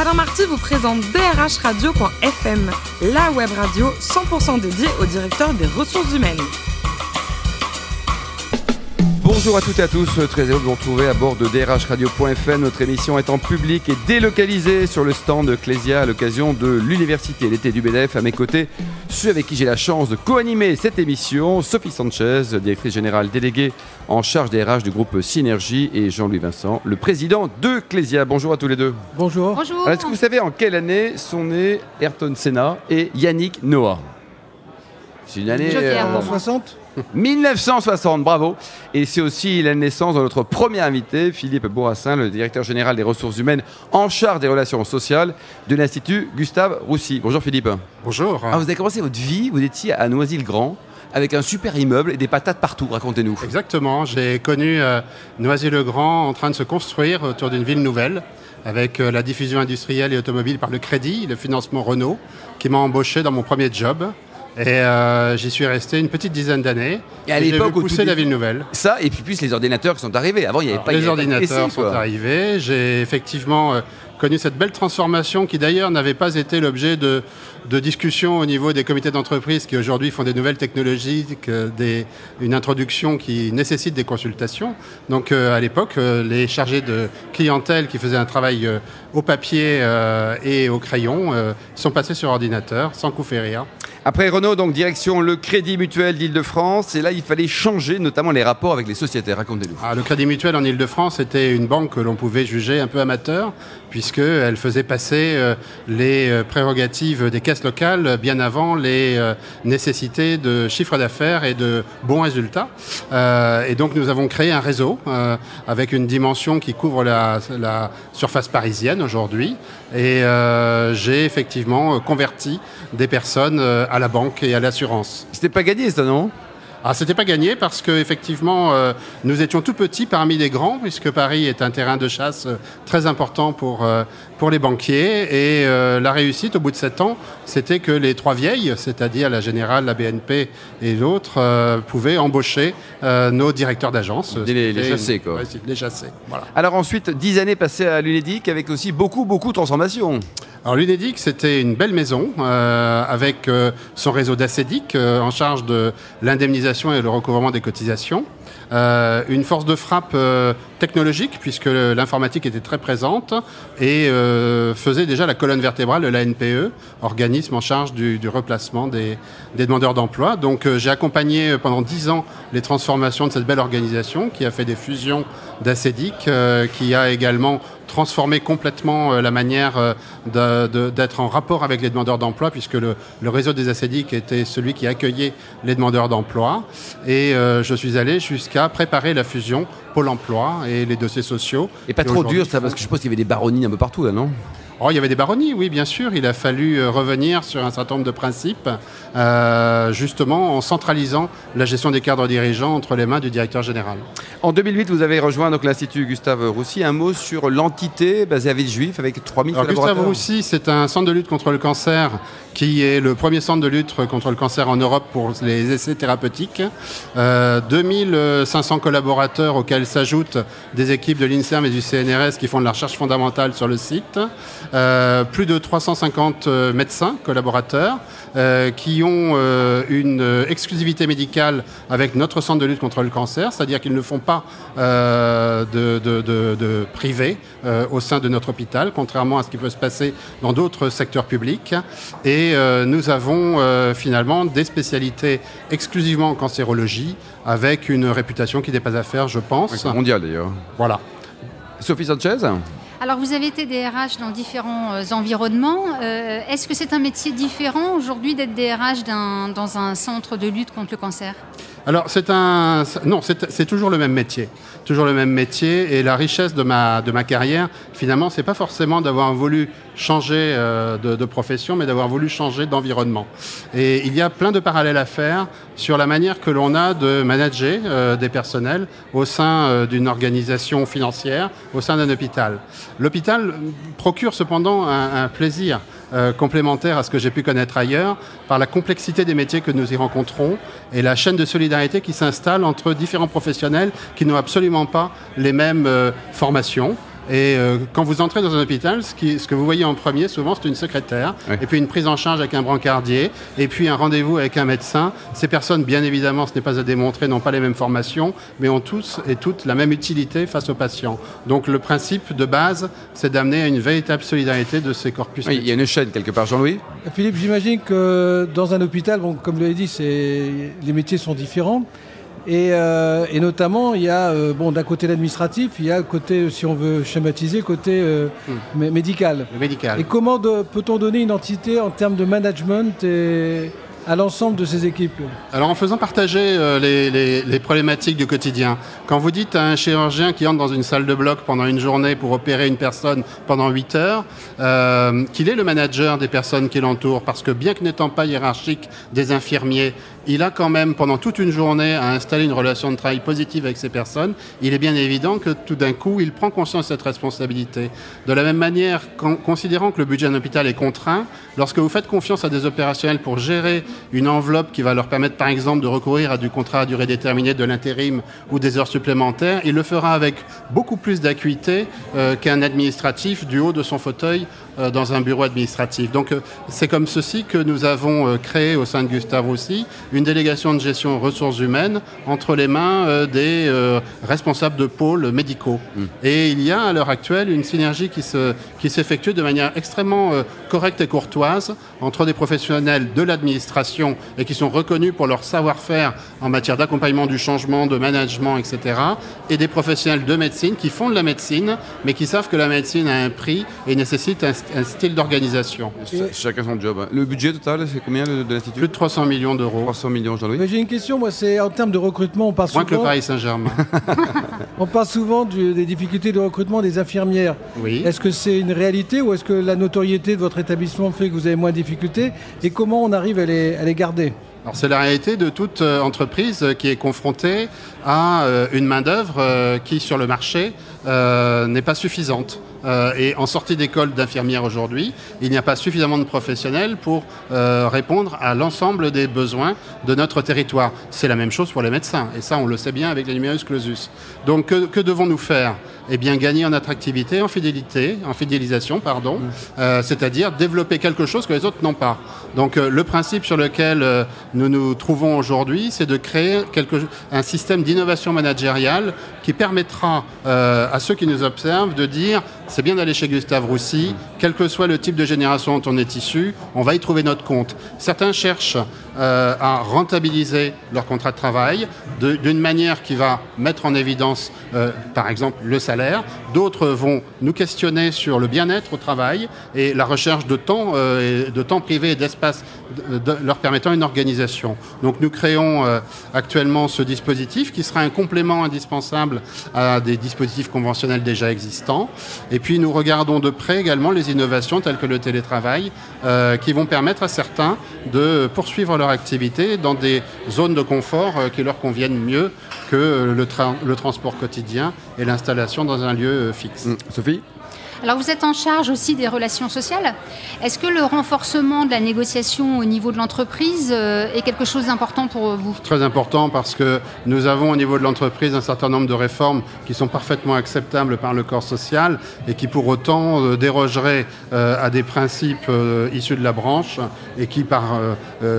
Alain Marty vous présente drhradio.fm, la web radio 100% dédiée au directeur des ressources humaines. Bonjour à toutes et à tous, très heureux de vous retrouver à bord de drhradio.fm. Notre émission est en public et délocalisée sur le stand Clésia à l'occasion de l'université l'été du BDF. À mes côtés, ceux avec qui j'ai la chance de co-animer cette émission, Sophie Sanchez, directrice générale déléguée en charge des RH du groupe Synergie, et Jean-Louis Vincent, le président de Clésia. Bonjour à tous les deux. Bonjour. Bonjour. Est-ce que vous savez en quelle année sont nés Ayrton Senna et Yannick Noah? C'est une année. Joker, euh, bon. 60 1960, bravo. Et c'est aussi la naissance de notre premier invité, Philippe Bourrassin, le directeur général des ressources humaines en charge des relations sociales de l'Institut Gustave Roussy. Bonjour Philippe. Bonjour. Ah, vous avez commencé votre vie, vous étiez à Noisy-le-Grand avec un super immeuble et des patates partout, racontez-nous. Exactement, j'ai connu euh, Noisy-le-Grand en train de se construire autour d'une ville nouvelle avec euh, la diffusion industrielle et automobile par le crédit, le financement Renault, qui m'a embauché dans mon premier job. Et euh, j'y suis resté une petite dizaine d'années. Et à j'ai l'époque, pousser tout la ville nouvelle. Ça, et puis plus les ordinateurs qui sont arrivés. Avant, il n'y avait Alors, pas les avait pas ordinateurs PC, sont arrivés. J'ai effectivement euh, connu cette belle transformation qui d'ailleurs n'avait pas été l'objet de, de discussions au niveau des comités d'entreprise qui aujourd'hui font des nouvelles technologies, des, une introduction qui nécessite des consultations. Donc euh, à l'époque, euh, les chargés de clientèle qui faisaient un travail euh, au papier euh, et au crayon euh, sont passés sur ordinateur sans coup férir. Après Renault, donc direction le Crédit Mutuel d'Île-de-France. Et là, il fallait changer notamment les rapports avec les sociétés. Racontez-nous. Ah, le Crédit Mutuel en Ile-de-France était une banque que l'on pouvait juger un peu amateur, puisqu'elle faisait passer euh, les euh, prérogatives des caisses locales bien avant les euh, nécessités de chiffre d'affaires et de bons résultats. Et donc nous avons créé un réseau avec une dimension qui couvre la surface parisienne aujourd'hui. Et euh, j'ai effectivement euh, converti des personnes euh, à la banque et à l'assurance. C'était pas gagné, ça, non? Ah, c'était pas gagné parce que effectivement, euh, nous étions tout petits parmi les grands, puisque Paris est un terrain de chasse euh, très important pour euh, pour les banquiers. Et euh, la réussite, au bout de sept ans, c'était que les trois vieilles, c'est-à-dire la Générale, la BNP et l'autre, euh, pouvaient embaucher euh, nos directeurs d'agence. Les- les chasser, quoi. Ouais, les chasser. Voilà. Alors ensuite, dix années passées à l'UNEDIC avec aussi beaucoup, beaucoup de transformations. Alors l'UNEDIC, c'était une belle maison euh, avec euh, son réseau d'ACEDIC euh, en charge de l'indemnisation et le recouvrement des cotisations. Euh, une force de frappe euh, technologique puisque l'informatique était très présente et euh, faisait déjà la colonne vertébrale de la NPE, organisme en charge du, replacement des, demandeurs d'emploi. Donc j'ai accompagné pendant dix ans les transformations de cette belle organisation qui a fait des fusions d'ACEDIC, euh, qui a également transformé complètement la manière d'être en rapport avec les demandeurs d'emploi, puisque le, réseau des ACEDIC était celui qui accueillait les demandeurs d'emploi. Et je suis allé jusqu'à préparer la fusion Pôle emploi et les dossiers sociaux. Et pas trop dur, ça, parce que je suppose qu'il y avait des baronnies un peu partout, là, non? Oh, il y avait des baronnies, oui, bien sûr. Il a fallu euh, revenir sur un certain nombre de principes, euh, justement en centralisant la gestion des cadres dirigeants entre les mains du directeur général. En 2008, vous avez rejoint donc l'Institut Gustave Roussy. Un mot sur l'entité basée à Villejuif avec 3000 Alors, collaborateurs. Gustave Roussy, c'est un centre de lutte contre le cancer qui est le premier centre de lutte contre le cancer en Europe pour les essais thérapeutiques. Euh, 2500 collaborateurs auxquels s'ajoutent des équipes de l'INSERM et du CNRS qui font de la recherche fondamentale sur le site. Euh, plus de 350 euh, médecins collaborateurs euh, qui ont une exclusivité médicale avec notre centre de lutte contre le cancer, c'est-à-dire qu'ils ne font pas de, de- privé au sein de notre hôpital, contrairement à ce qui peut se passer dans d'autres secteurs publics. Et euh, nous avons euh, finalement des spécialités exclusivement en cancérologie, avec une réputation qui n'est pas à faire, je pense. C'est mondial d'ailleurs. Voilà. Sophie Sanchez Alors, vous avez été DRH dans différents euh, environnements. Euh, Est-ce que c'est un métier différent aujourd'hui d'être DRH dans un centre de lutte contre le cancer? Alors, c'est un. Non, c'est toujours le même métier. Toujours le même métier. Et la richesse de ma, de ma carrière, finalement, c'est pas forcément d'avoir voulu changer euh, de, de profession, mais d'avoir voulu changer d'environnement. Et il y a plein de parallèles à faire sur la manière que l'on a de manager euh, des personnels au sein euh, d'une organisation financière, au sein d'un hôpital. L'hôpital procure cependant un, un plaisir euh, complémentaire à ce que j'ai pu connaître ailleurs, par la complexité des métiers que nous y rencontrons et la chaîne de solidarité qui s'installe entre différents professionnels qui n'ont absolument pas les mêmes euh, formations. Et euh, quand vous entrez dans un hôpital, ce, qui- ce que vous voyez en premier, souvent, c'est une secrétaire, et puis une prise en charge avec un brancardier, et puis un rendez-vous avec un médecin. Ces personnes, bien évidemment, ce n'est pas à démontrer, n'ont pas les mêmes formations, mais ont tous et toutes la même utilité face aux patients. Donc le principe de base, c'est d'amener à une véritable solidarité de ces corpus. Oui, il y a une chaîne quelque part, Jean-Louis Philippe, j'imagine que dans un hôpital, bon, comme vous l'avez dit, les métiers sont différents. Et, euh, et notamment, il y a, euh, bon, d'un côté l'administratif, il y a le côté, si on veut schématiser, côté euh, mé- médical. Le médical. Et comment peut-on donner une entité en termes de management et à l'ensemble de ces équipes Alors en faisant partager euh, les, problématiques du quotidien, quand vous dites à un chirurgien qui entre dans une salle de bloc pendant une journée pour opérer une personne pendant 8 heures, euh, qu'il est le manager des personnes qui l'entourent, parce que bien que n'étant pas hiérarchique des infirmiers, il a quand même pendant toute une journée à installer une relation de travail positive avec ces personnes, il est bien évident que tout d'un coup, il prend conscience de cette responsabilité. De la même manière, con- considérant que le budget d'un hôpital est contraint, lorsque vous faites confiance à des opérationnels pour gérer une enveloppe qui va leur permettre, par exemple, de recourir à du contrat à durée déterminée, de l'intérim ou des heures supplémentaires, il le fera avec beaucoup plus d'acuité euh, qu'un administratif du haut de son fauteuil dans un bureau administratif. Donc euh, c'est comme ceci que nous avons euh, créé au sein de Gustave Roussy une délégation de gestion ressources humaines entre les mains euh, des euh, responsables de pôles médicaux. Et il y a à l'heure actuelle une synergie qui se qui s'effectue de manière extrêmement euh, correcte et courtoise entre des professionnels de l'administration et qui sont reconnus pour leur savoir-faire en matière d'accompagnement du changement, de management, etc. et des professionnels de médecine qui font de la médecine mais qui savent que la médecine a un prix et nécessite un, un style d'organisation. Ch- Chacun son job. hein. Le budget total, c'est combien de, de l'Institut? Plus de 300 millions d'euros. 300 millions, Jean-Louis J'ai une question, moi, c'est en termes de recrutement, on parle Moins que le souvent, Paris Saint-Germain. on parle souvent du- des difficultés de recrutement des infirmières. Oui. Est-ce que c'est une réalité ou est-ce que la notoriété de votre établissement fait que vous avez moins de difficultés? Et comment on arrive à les, à les garder? Alors, c'est la réalité de toute euh, entreprise euh, qui est confrontée à euh, une main-d'œuvre euh, qui, sur le marché, euh, n'est pas suffisante. Euh, et en sortie d'école d'infirmière aujourd'hui, il n'y a pas suffisamment de professionnels pour euh, répondre à l'ensemble des besoins de notre territoire. C'est la même chose pour les médecins, et ça on le sait bien avec les numerus clausus. Donc que, que devons-nous faire? Eh bien gagner en attractivité, en fidélité, en fidélisation, pardon, euh, c'est-à-dire développer quelque chose que les autres n'ont pas. Donc euh, le principe sur lequel euh, nous nous trouvons aujourd'hui, c'est de créer quelque, un système d'innovation managériale qui permettra à ceux qui nous observent de dire c'est bien d'aller chez Gustave Roussy, quel que soit le type de génération dont on est issu, on va y trouver notre compte. Certains cherchent euh, à rentabiliser leur contrat de travail d'une manière qui va mettre en évidence, euh, par exemple, le salaire. D'autres vont nous questionner sur le bien-être au travail et la recherche de temps, euh, et de temps privé et d'espace de- de- leur permettant une organisation. Donc nous créons actuellement ce dispositif qui sera un complément indispensable à des dispositifs conventionnels déjà existants. Et puis nous regardons de près également les innovations telles que le télétravail euh, qui vont permettre à certains de poursuivre leur activité dans des zones de confort euh, qui leur conviennent mieux que le, tra- le transport quotidien et l'installation dans un lieu euh, fixe. Hum, Sophie? Alors vous êtes en charge aussi des relations sociales. Est-ce que le renforcement de la négociation au niveau de l'entreprise euh, est quelque chose d'important pour vous? Très important parce que nous avons au niveau de l'entreprise un certain nombre de réformes qui sont parfaitement acceptables par le corps social et qui pour autant euh, dérogeraient euh, à des principes issus de la branche et qui,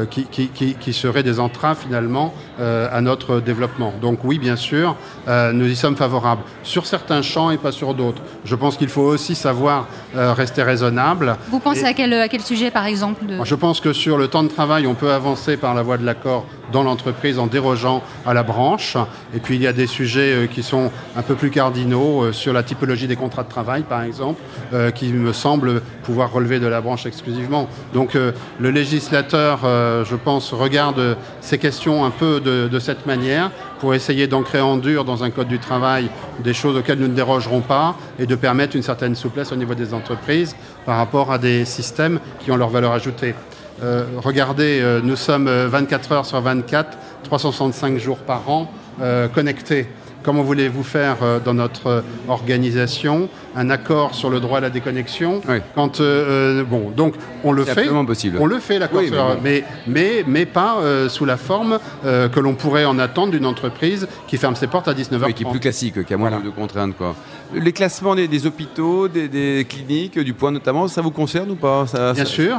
qui, seraient des entraves finalement à notre développement. Donc oui, bien sûr, euh, nous y sommes favorables sur certains champs et pas sur d'autres. Je pense qu'il faut aussi savoir euh, rester raisonnable. Vous pensez Et- à quel, à quel sujet par exemple de- Je pense que sur le temps de travail, on peut avancer par la voie de l'accord dans l'entreprise en dérogeant à la branche. Et puis il y a des sujets euh, qui sont un peu plus cardinaux euh, sur la typologie des contrats de travail, par exemple, euh, qui me semblent pouvoir relever de la branche exclusivement. Donc euh, le législateur, euh, je pense, regarde ces questions un peu de, cette manière pour essayer d'ancrer en dur dans un code du travail des choses auxquelles nous ne dérogerons pas et de permettre une certaine souplesse au niveau des entreprises par rapport à des systèmes qui ont leur valeur ajoutée. Euh, regardez, euh, nous sommes euh, 24 heures sur 24, 365 jours par an euh, connectés. Comment voulez-vous faire euh, dans notre euh, organisation un accord sur le droit à la déconnexion Oui. quand euh, bon donc on le fait absolument possible. on le fait l'accord Oui, mais mais, mais mais pas sous la forme que l'on pourrait en attendre d'une entreprise qui ferme ses portes à 19h30 Oui, qui est plus classique, qui a moins Voilà. de contraintes. Quoi. Les classements des, des hôpitaux, des, des cliniques, du point notamment, ça vous concerne ou pas ça, Bien ça- sûr,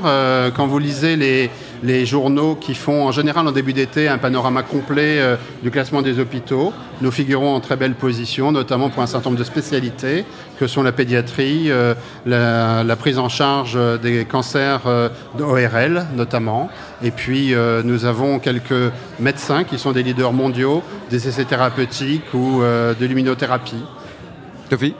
quand vous lisez les, les journaux qui font en général en début d'été un panorama complet du classement des hôpitaux, nous figurons en très belle position, notamment pour un certain nombre de spécialités, que sont la pédiatrie, euh, la, prise en charge euh, des cancers euh, d'ORL notamment. Et puis nous avons quelques médecins qui sont des leaders mondiaux des essais thérapeutiques ou de l'immunothérapie. Sophie?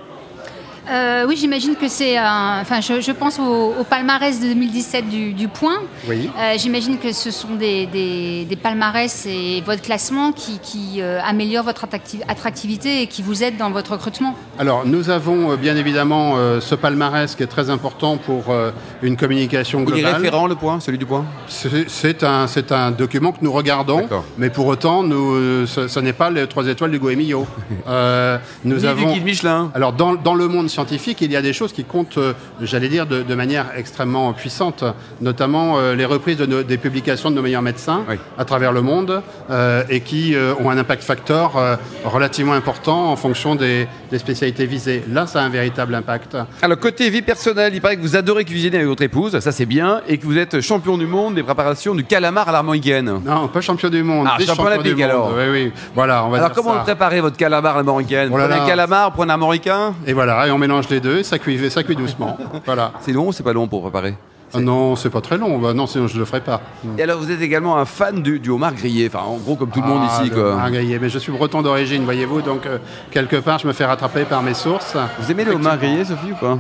Euh, oui, j'imagine que c'est. Enfin, je, je pense au, au palmarès de 2017 du, du Point. Oui. Euh, j'imagine que ce sont des, des- des palmarès et votre classement qui, qui, euh, améliorent votre attracti- attractivité et qui vous aident dans votre recrutement. Alors, nous avons euh, bien évidemment euh, ce palmarès qui est très important pour euh, une communication Il est globale. référent, le point, celui du point C'est un, c'est un document que nous regardons, D'accord. mais pour autant, nous, ce, ce n'est pas les trois étoiles du Goemio. Euh, nous Ni du avons. guide Michelin. Alors, dans, dans le monde scientifique, il y a des choses qui comptent, euh, j'allais dire, de, de manière extrêmement puissante, notamment euh, les reprises de nos- des publications de nos meilleurs médecins Oui. à travers le monde euh, et qui ont un impact facteur euh, relativement important en fonction des, des spécialités visées. Là, ça a un véritable impact. Alors, côté vie personnelle, il paraît que vous adorez cuisiner avec votre épouse, ça c'est bien, et que vous êtes champion du monde des préparations du calamar à l'armoricaine. Non, pas champion du monde. Ah, champion olympique, alors. Oui, oui. Voilà, on va Alors, dire comment ça. préparez votre calamar à l'armoricaine Vous Oh prenez un calamar, prenez un armoricain Et voilà, et on mélange les deux, ça cuit, ça cuit doucement. voilà. C'est long ou c'est pas long pour préparer Ah non, c'est pas très long. Bah non, sinon je le ferai pas. Et alors, vous êtes également un fan du, du homard grillé, enfin, en gros, comme tout le monde Ah, ici, le quoi. homard grillé. Mais je suis breton d'origine, voyez-vous, donc euh, quelque part, je me fais rattraper par mes sources. Vous aimez le homard grillé, Sophie, ou pas?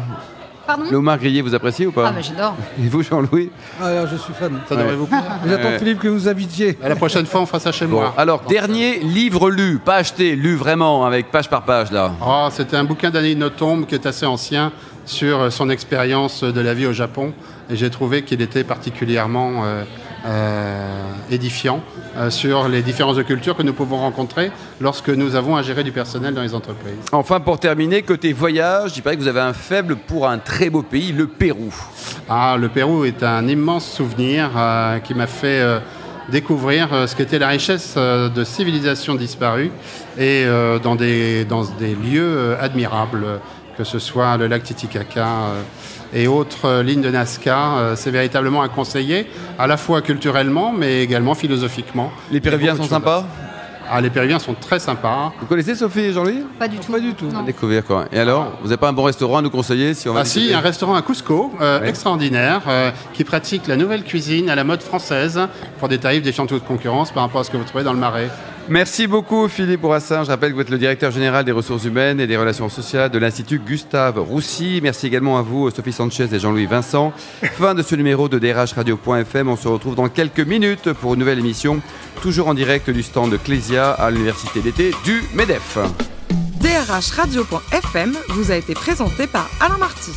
Pardon Le homard grillé, vous appréciez ou pas Ah, bah, j'adore. Et vous, Jean-Louis Ah, alors, je suis fan. Ça devrait vous plaire. J'attends Ouais. Philippe que vous invitiez. À la prochaine fois, on fera ça chez Bon, moi. alors, dernier livre lu, pas acheté, lu vraiment, avec page par page, là. Oh, C'était un bouquin d'Annie Nothomb qui est assez ancien sur euh, son expérience de la vie au Japon. Et j'ai trouvé qu'il était particulièrement euh, euh, édifiant sur les différences de culture que nous pouvons rencontrer lorsque nous avons à gérer du personnel dans les entreprises. Enfin, pour terminer, côté voyage, il paraît que vous avez un faible pour un très beau pays, le Pérou. Ah, le Pérou est un immense souvenir euh, qui m'a fait euh, découvrir euh, ce qu'était la richesse euh, de civilisations disparues et euh, dans, des, dans des lieux euh, admirables, euh, que ce soit le lac Titicaca euh, et autres euh, lignes de Nazca. Euh, C'est véritablement à conseiller, à la fois culturellement, mais également philosophiquement. Les Péruviens sont sympas Ah, les Péruviens sont très sympas. Vous connaissez Sophie et Jean-Louis? Pas du tout. Pas du tout. Non. Découvrir, quoi. Et alors, vous n'avez pas un bon restaurant à nous conseiller si on va Ah si, un restaurant à Cusco, euh, Ouais. extraordinaire, euh, qui pratique la nouvelle cuisine à la mode française pour des tarifs défiant toute concurrence par rapport à ce que vous trouvez dans le Marais. Merci beaucoup Philippe Bourassin. Je rappelle que vous êtes le directeur général des ressources humaines et des relations sociales de l'Institut Gustave Roussy. Merci également à vous Sophie Sanchez et Jean-Louis Vincent. Fin de ce numéro de DRH Radio.fm. On se retrouve dans quelques minutes pour une nouvelle émission, toujours en direct du stand de Clésia à l'Université d'été du MEDEF. DRH Radio.fm vous a été présenté par Alain Marty.